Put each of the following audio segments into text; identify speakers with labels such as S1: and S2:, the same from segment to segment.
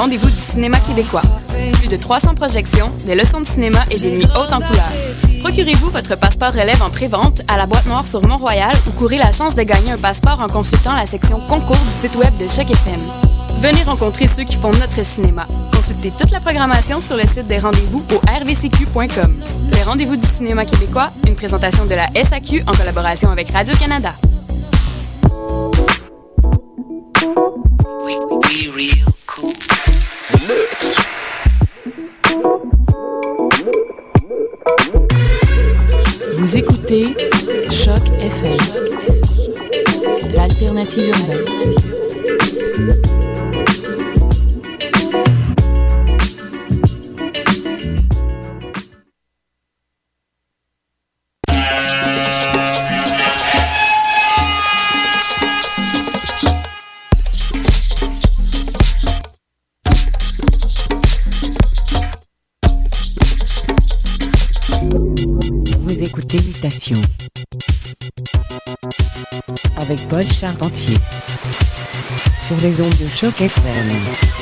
S1: rendez-vous du cinéma québécois. Plus de 300 projections, des leçons de cinéma et des nuits hautes en couleurs. Procurez-vous votre passeport relève en pré-vente à la boîte noire sur Mont-Royal ou courez la chance de gagner un passeport en consultant la section concours du site web de Choc FM. Venez rencontrer ceux qui font notre cinéma. Consultez toute la programmation sur le site des rendez-vous au rvcq.com. Les rendez-vous du cinéma québécois, une présentation de la SAQ en collaboration avec Radio-Canada.
S2: City urbaine.
S3: Sur les ondes de choc FM.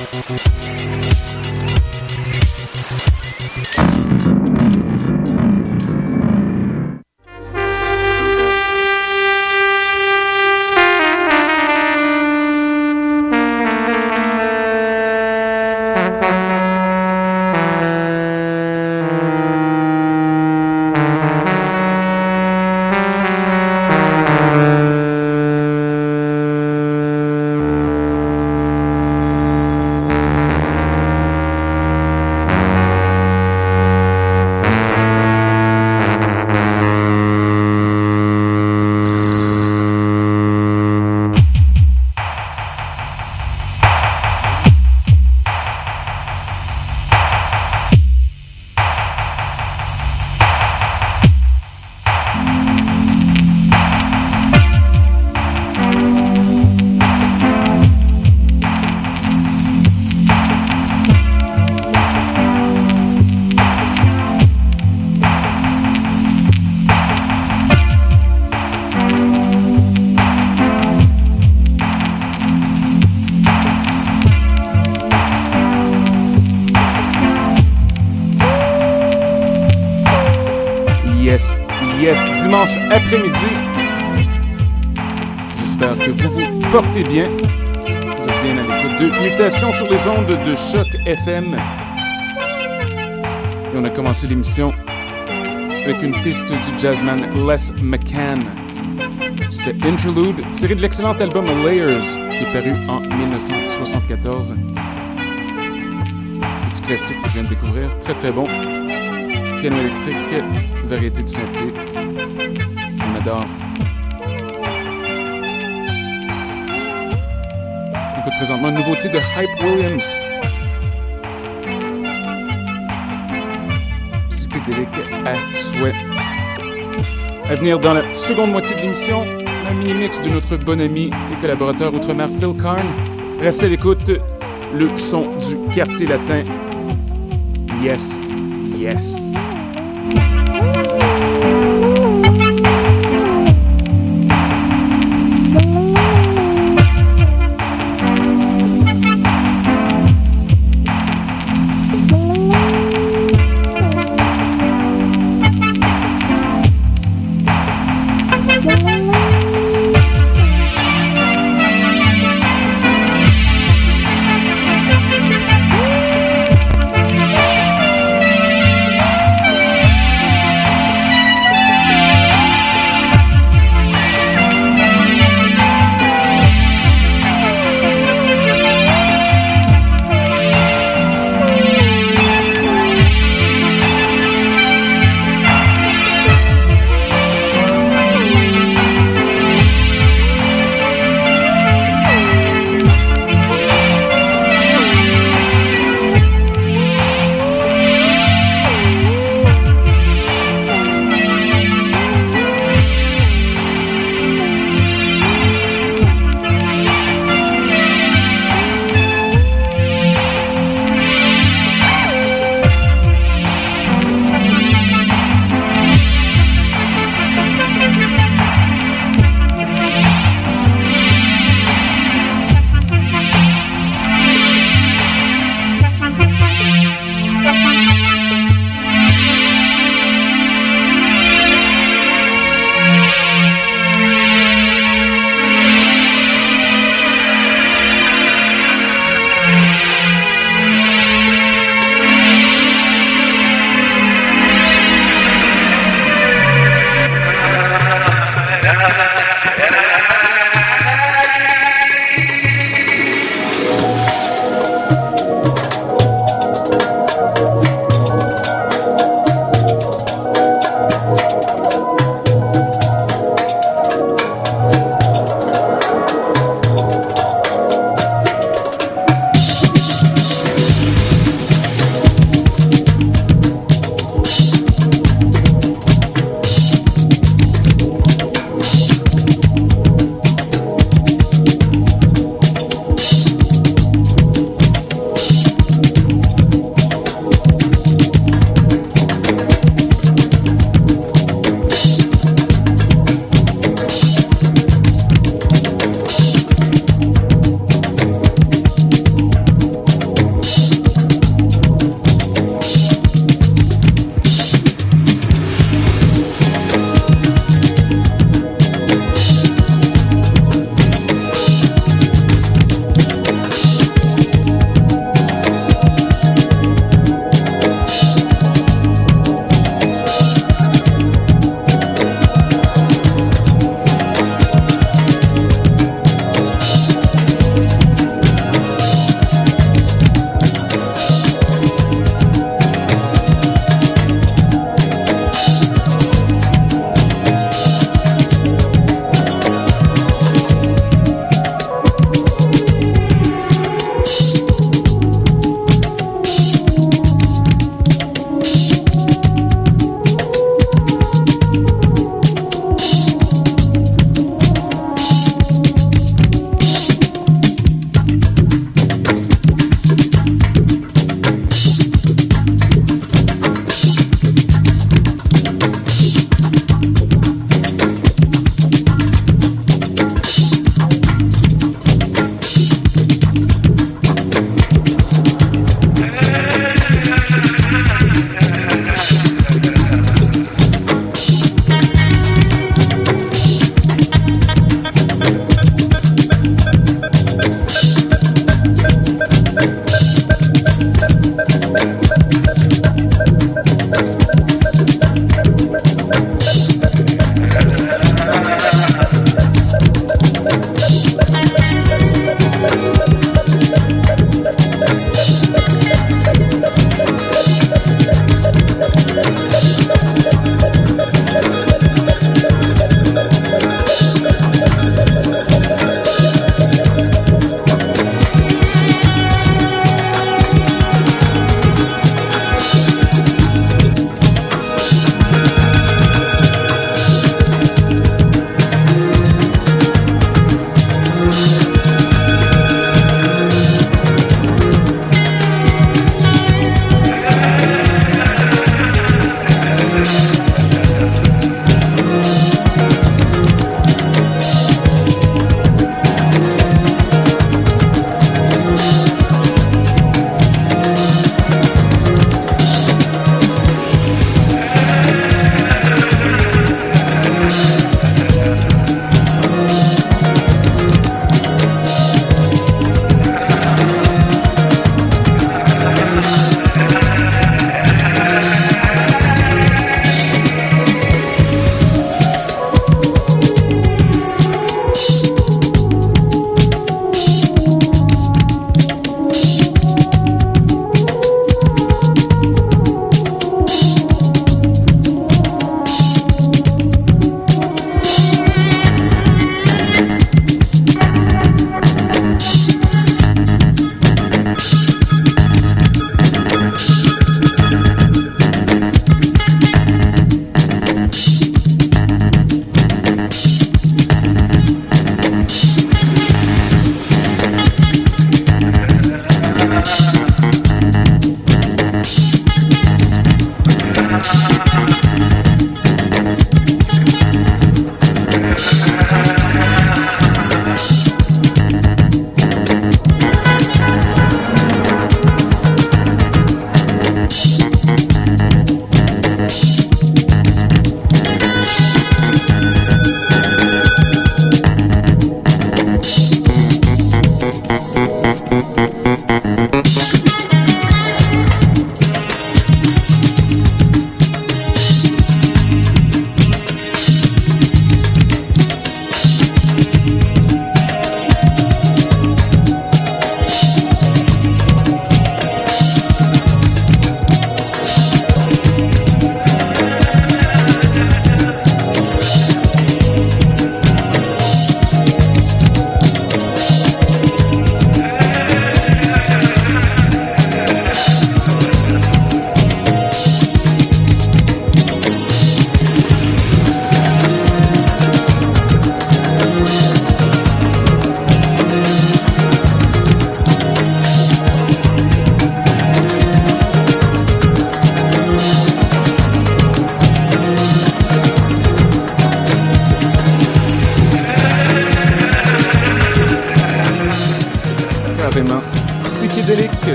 S4: FM. Et on a commencé l'émission avec une piste du jazzman Les McCann. C'était Interlude, tiré de l'excellent album Layers, qui est paru en 1974. Petit classique que je viens de découvrir, très très bon. Piano électrique, variété de synthé. On adore. Écoute présentement une nouveauté de Hype Williams. Psychédélique à souhait. À venir dans la seconde moitié de l'émission, un mini-mix de notre bon ami et collaborateur outre-mer Phil Karn. Restez à l'écoute, le son du quartier latin. Yes, yes.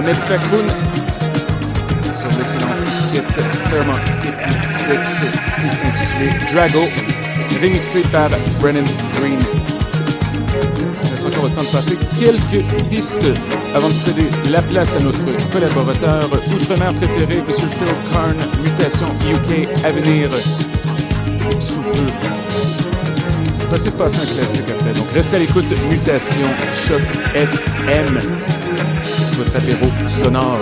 S4: Ahmed Fakhoun sur l'excellente étiquette Hippie 6 qui s'intitulait Drago, remixé par Brennan Green. Il reste encore le temps de passer quelques pistes avant de céder la place à notre collaborateur outre-mer préféré, M. Phil Karn, Mutation UK à venir sous peu. Essayer de passer un classique après. Donc restez à l'écoute Mutation Choc FM votre apéro sonore.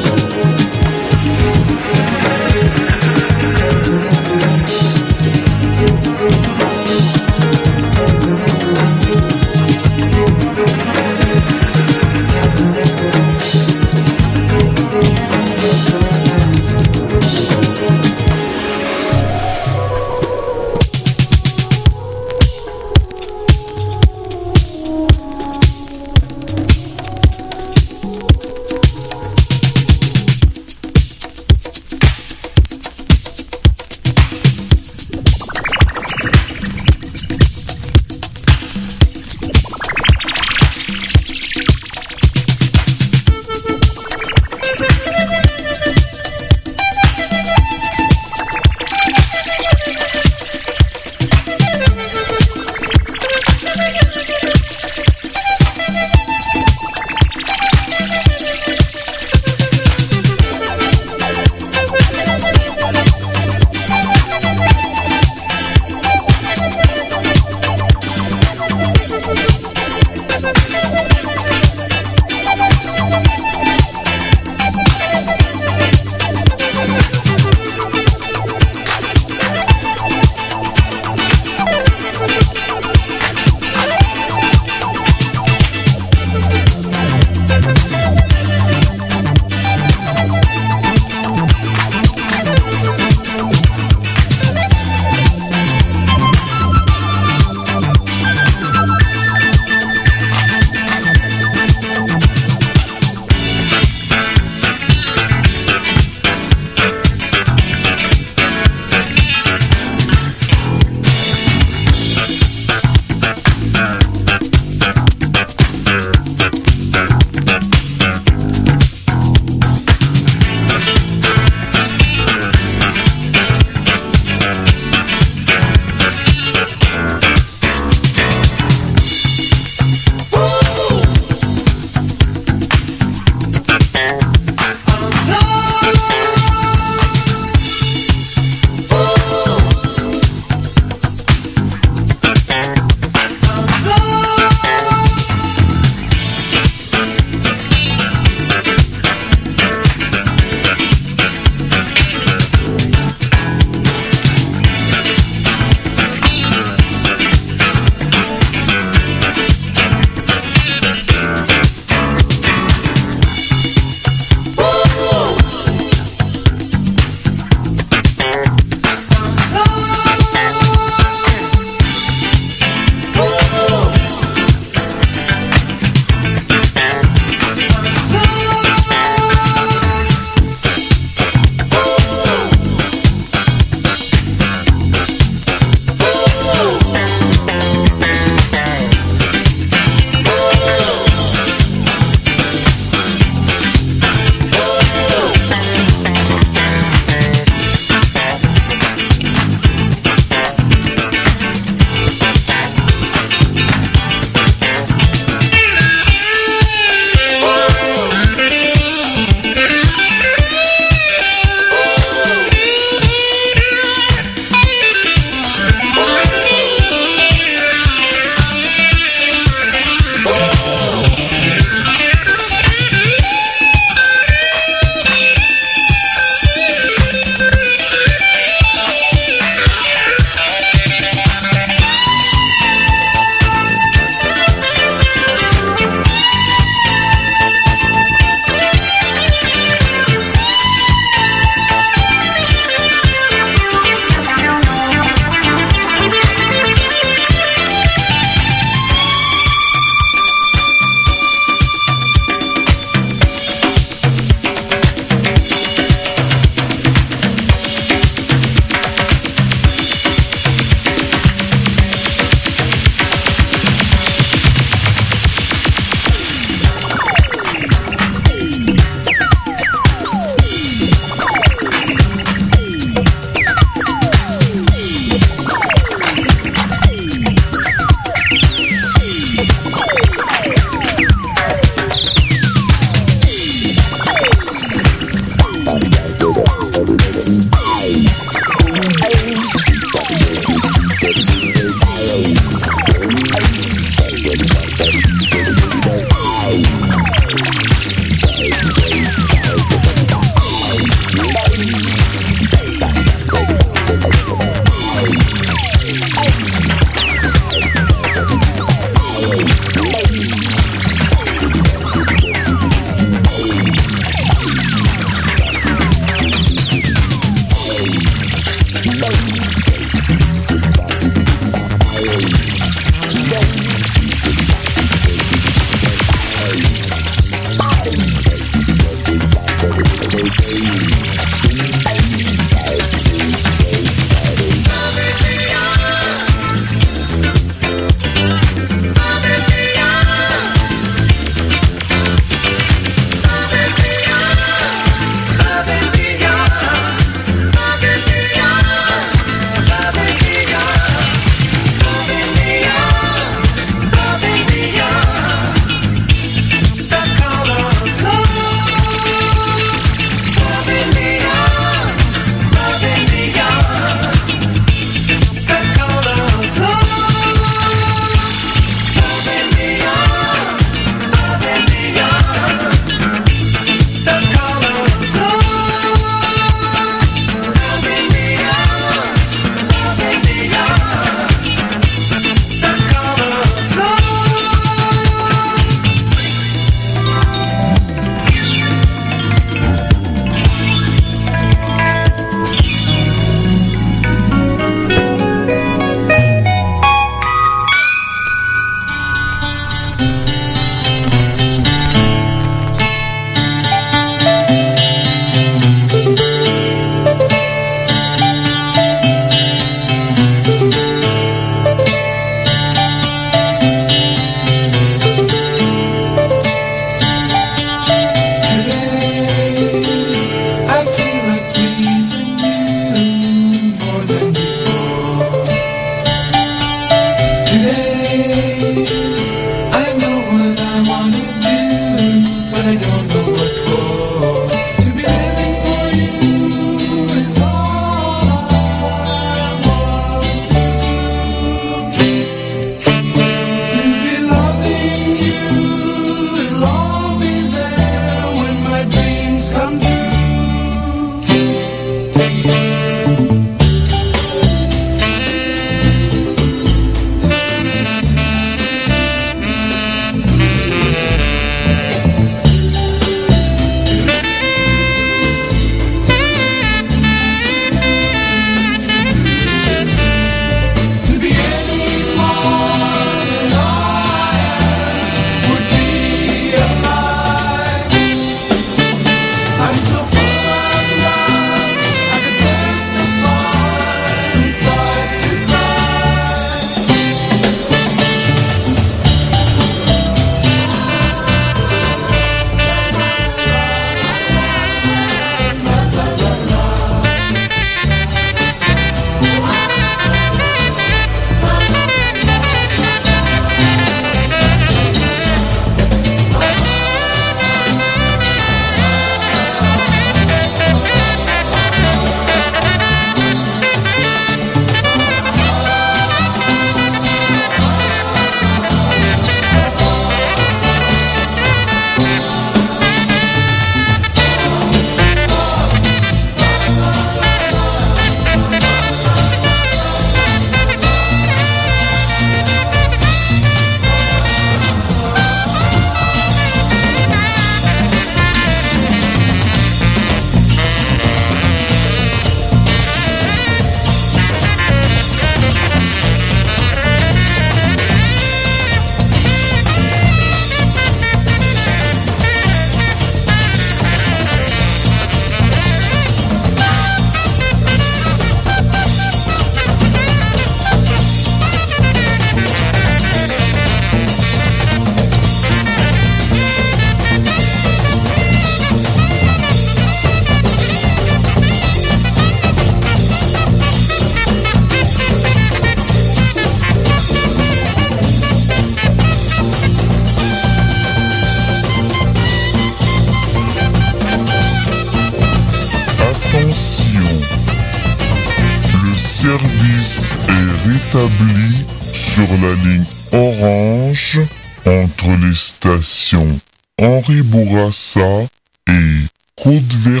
S5: Bourassa et. La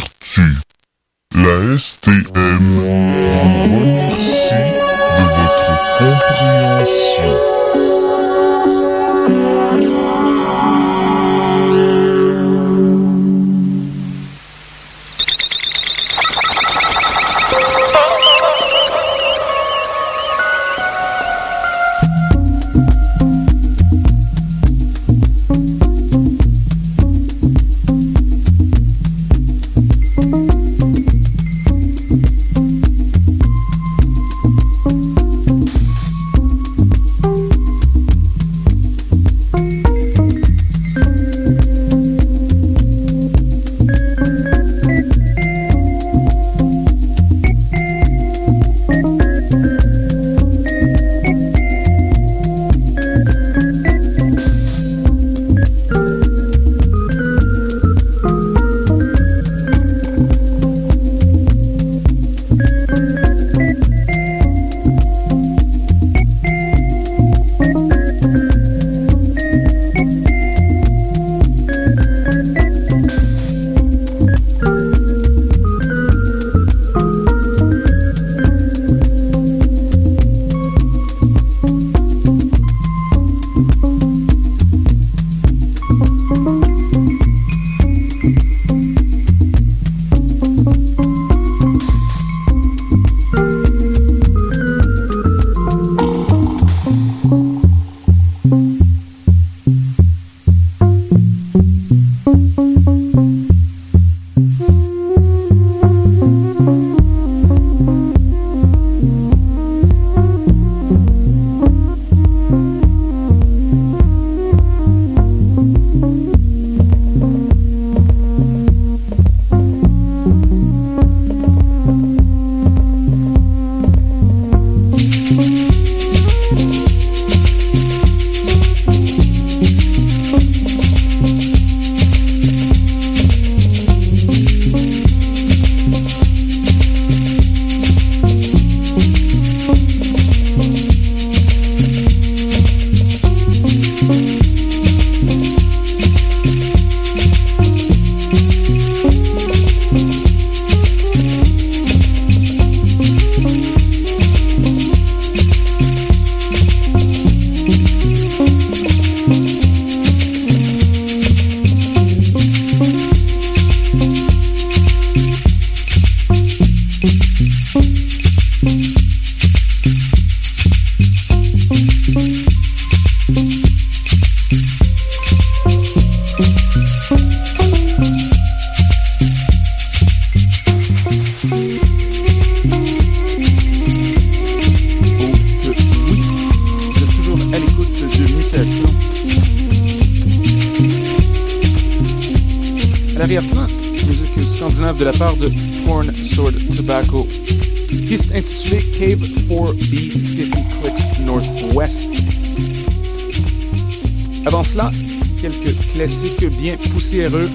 S4: bien poussiéreux.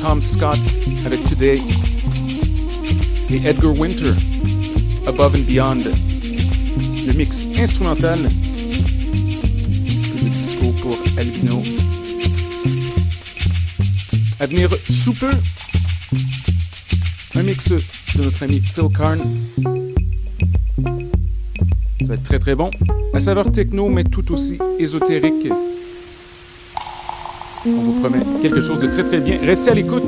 S4: Tom Scott avec Today et Edgar Winter, Above and Beyond. Le mix instrumental de disco pour Albino. À venir sous peu, un mix de notre ami Phil Karn. Ça va être très très bon. La saveur techno, mais tout aussi ésotérique. On vous promet quelque chose de très très bien. Restez à l'écoute.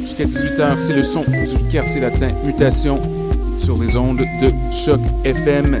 S4: Jusqu'à 18h, c'est le son du quartier latin Mutation sur les ondes de Choc FM.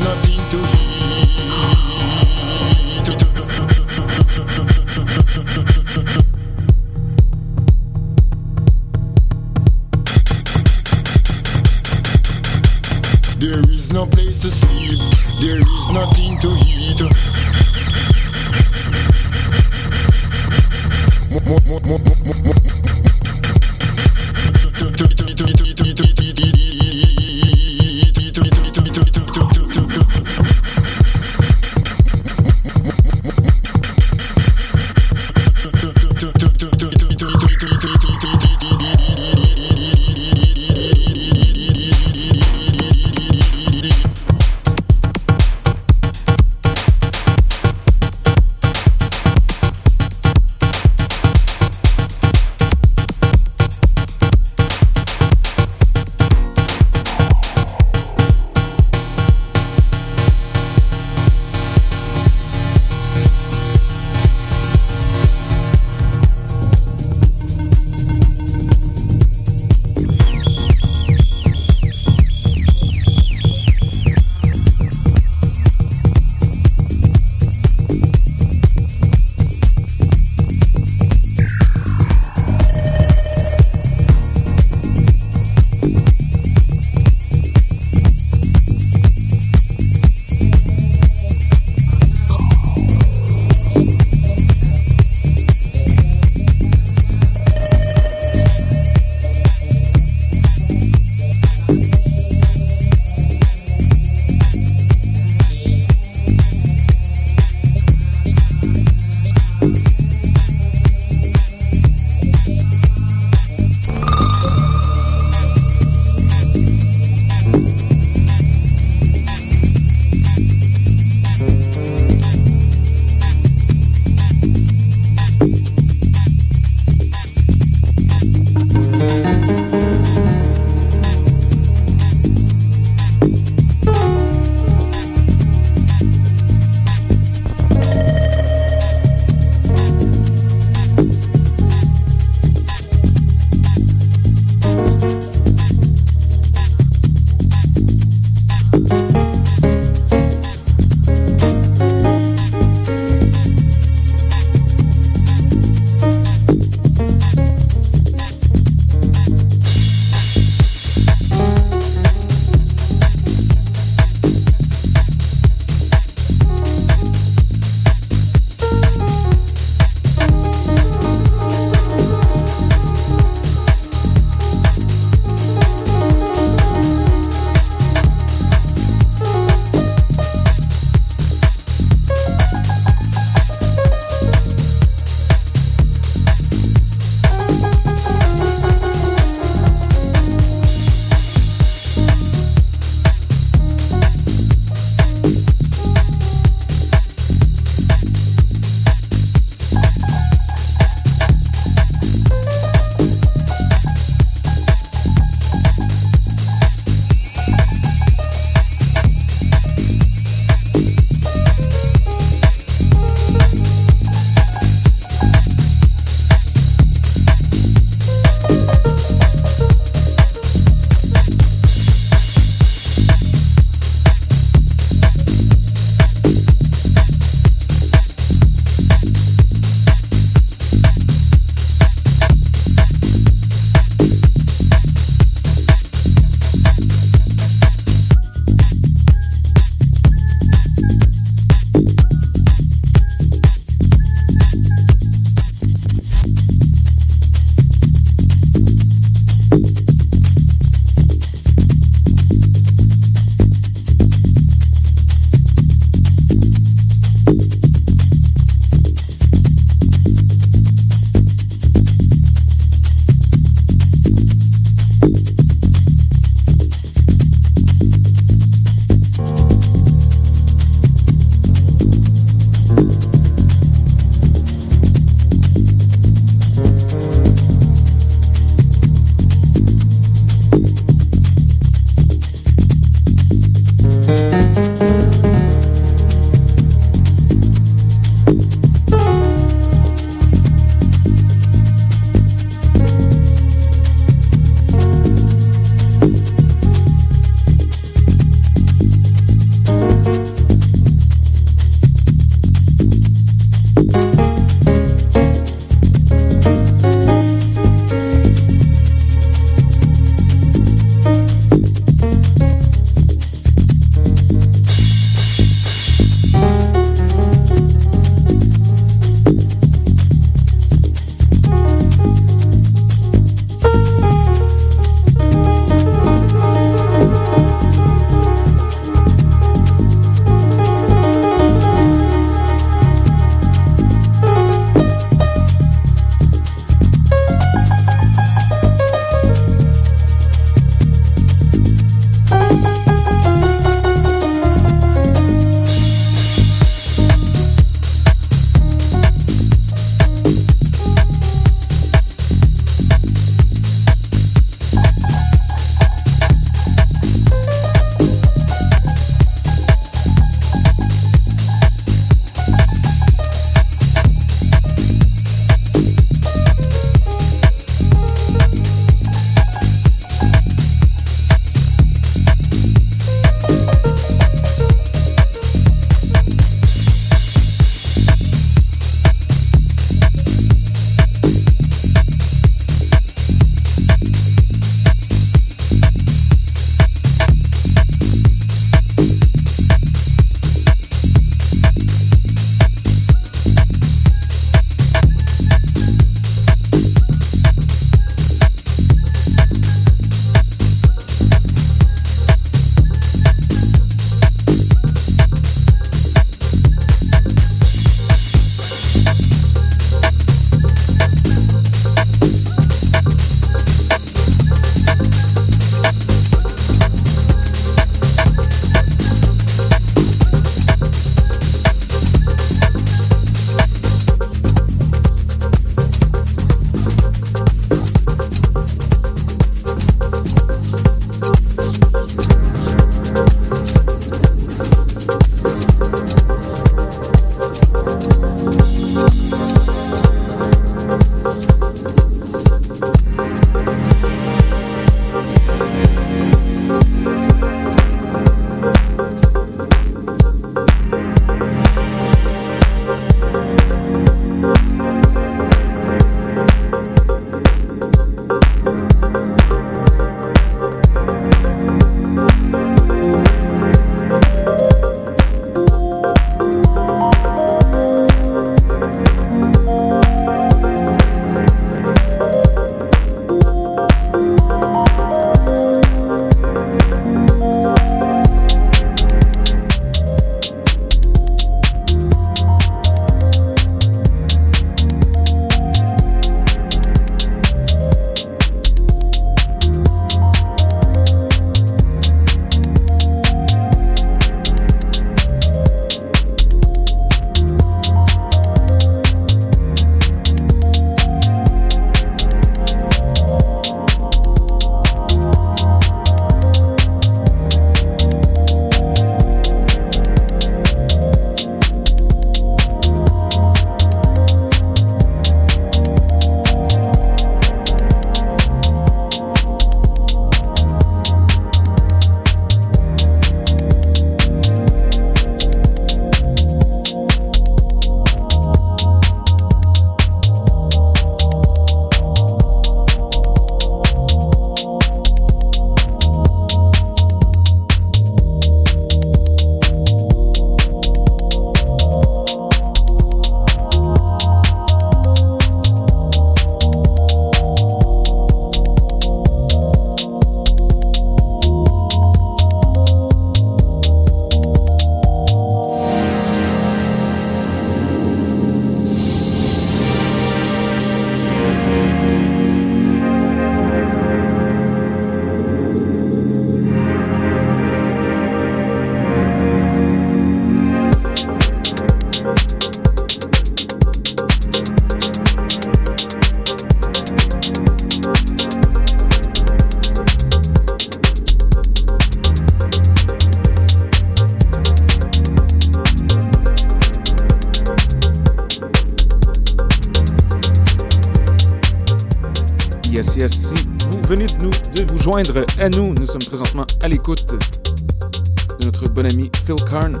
S4: sommes présentement à l'écoute de notre bon ami Phil Karn.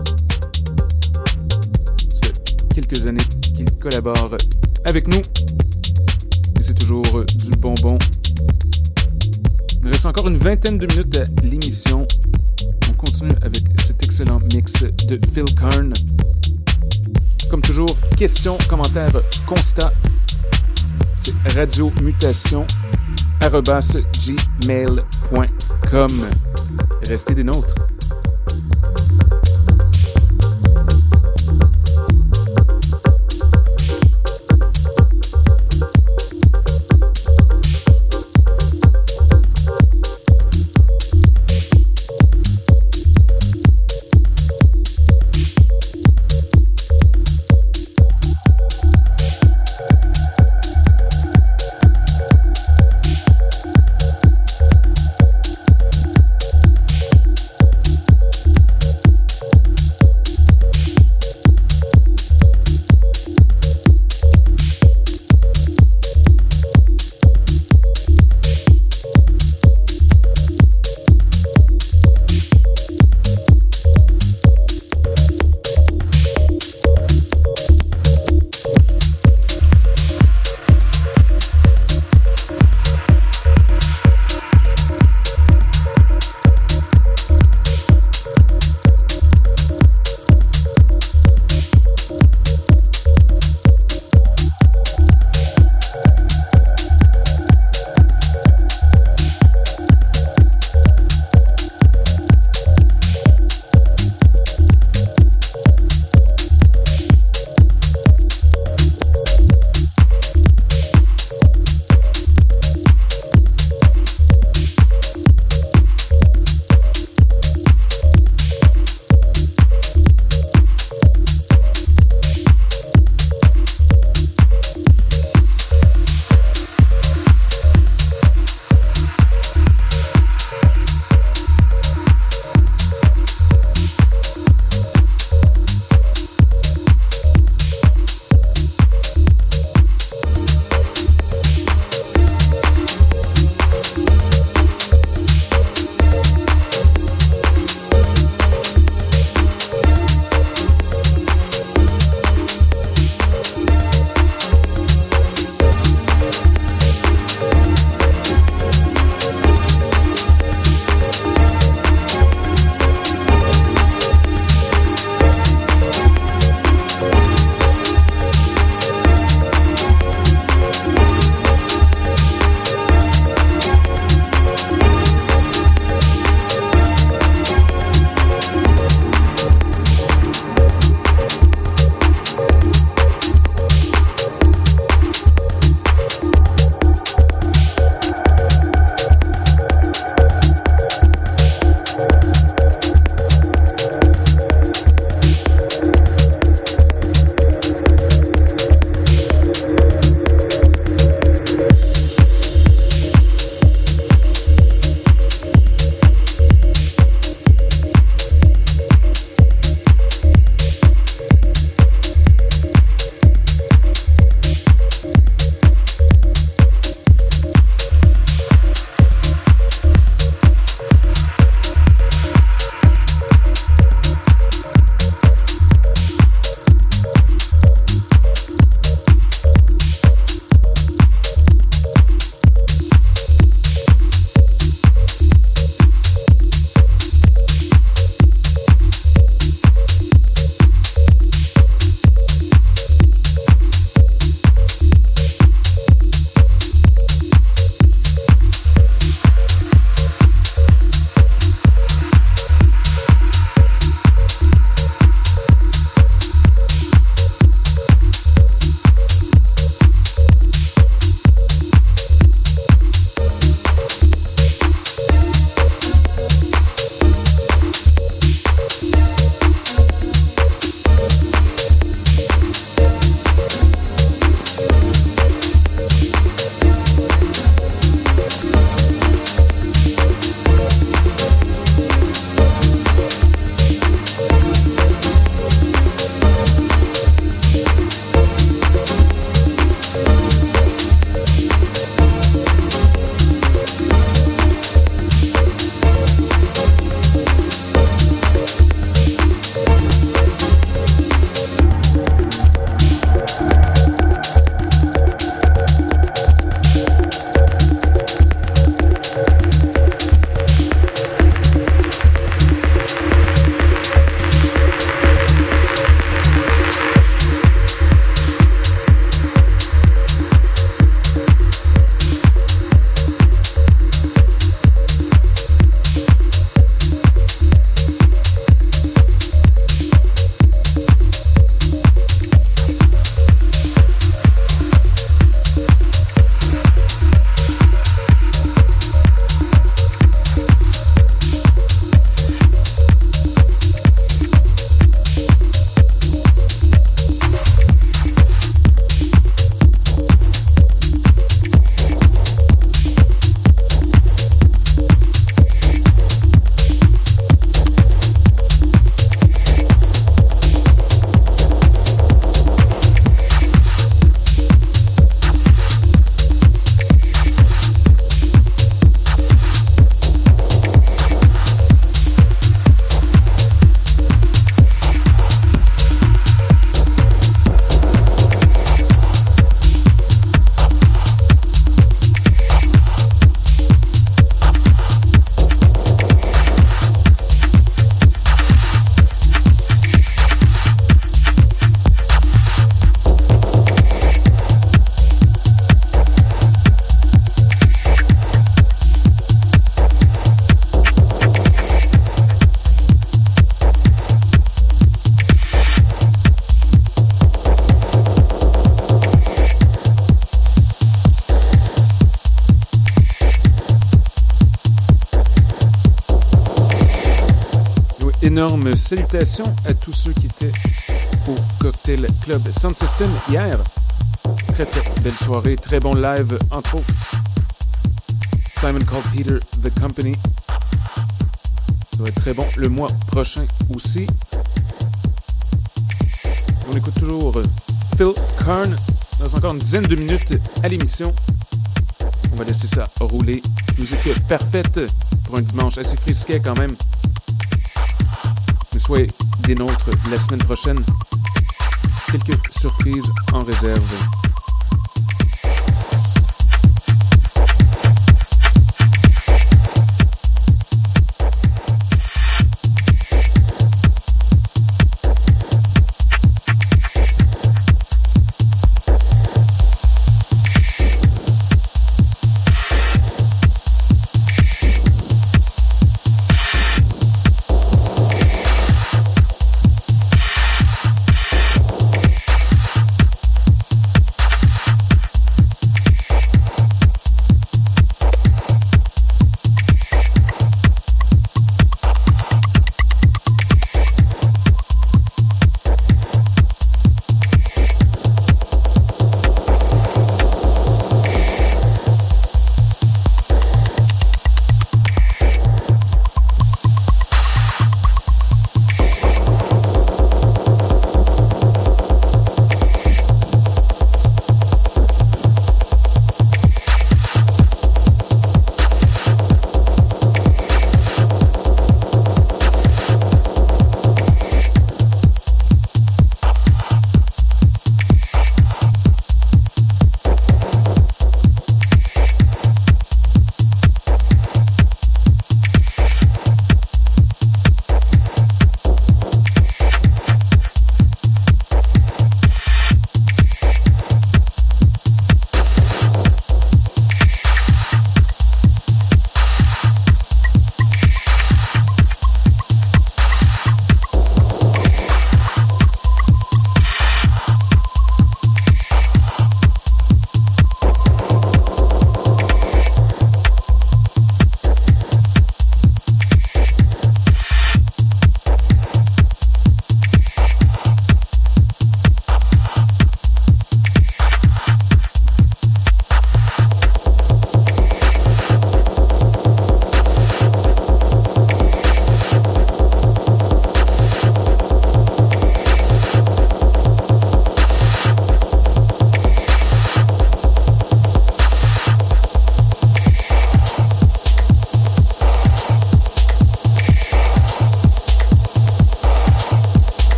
S4: Ça fait quelques années qu'il collabore avec nous. Et c'est toujours du bonbon. Il reste encore une vingtaine de minutes à l'émission. On continue avec cet excellent mix de Phil Karn. Comme toujours, questions, commentaires, constats. C'est radiomutation.gmail.com. Restez des nôtres. Salutations à tous ceux qui étaient au Cocktail Club Sound System hier. Très très belle soirée, très bon live entre autres. Simon Called Peter, The Company. Ça va être très bon le mois prochain aussi. On écoute toujours Phil Karn dans encore une dizaine de minutes à l'émission. On va laisser ça rouler. Musique parfaite pour un dimanche assez frisquet quand même. Soyez des nôtres la semaine prochaine. Quelques surprises en réserve.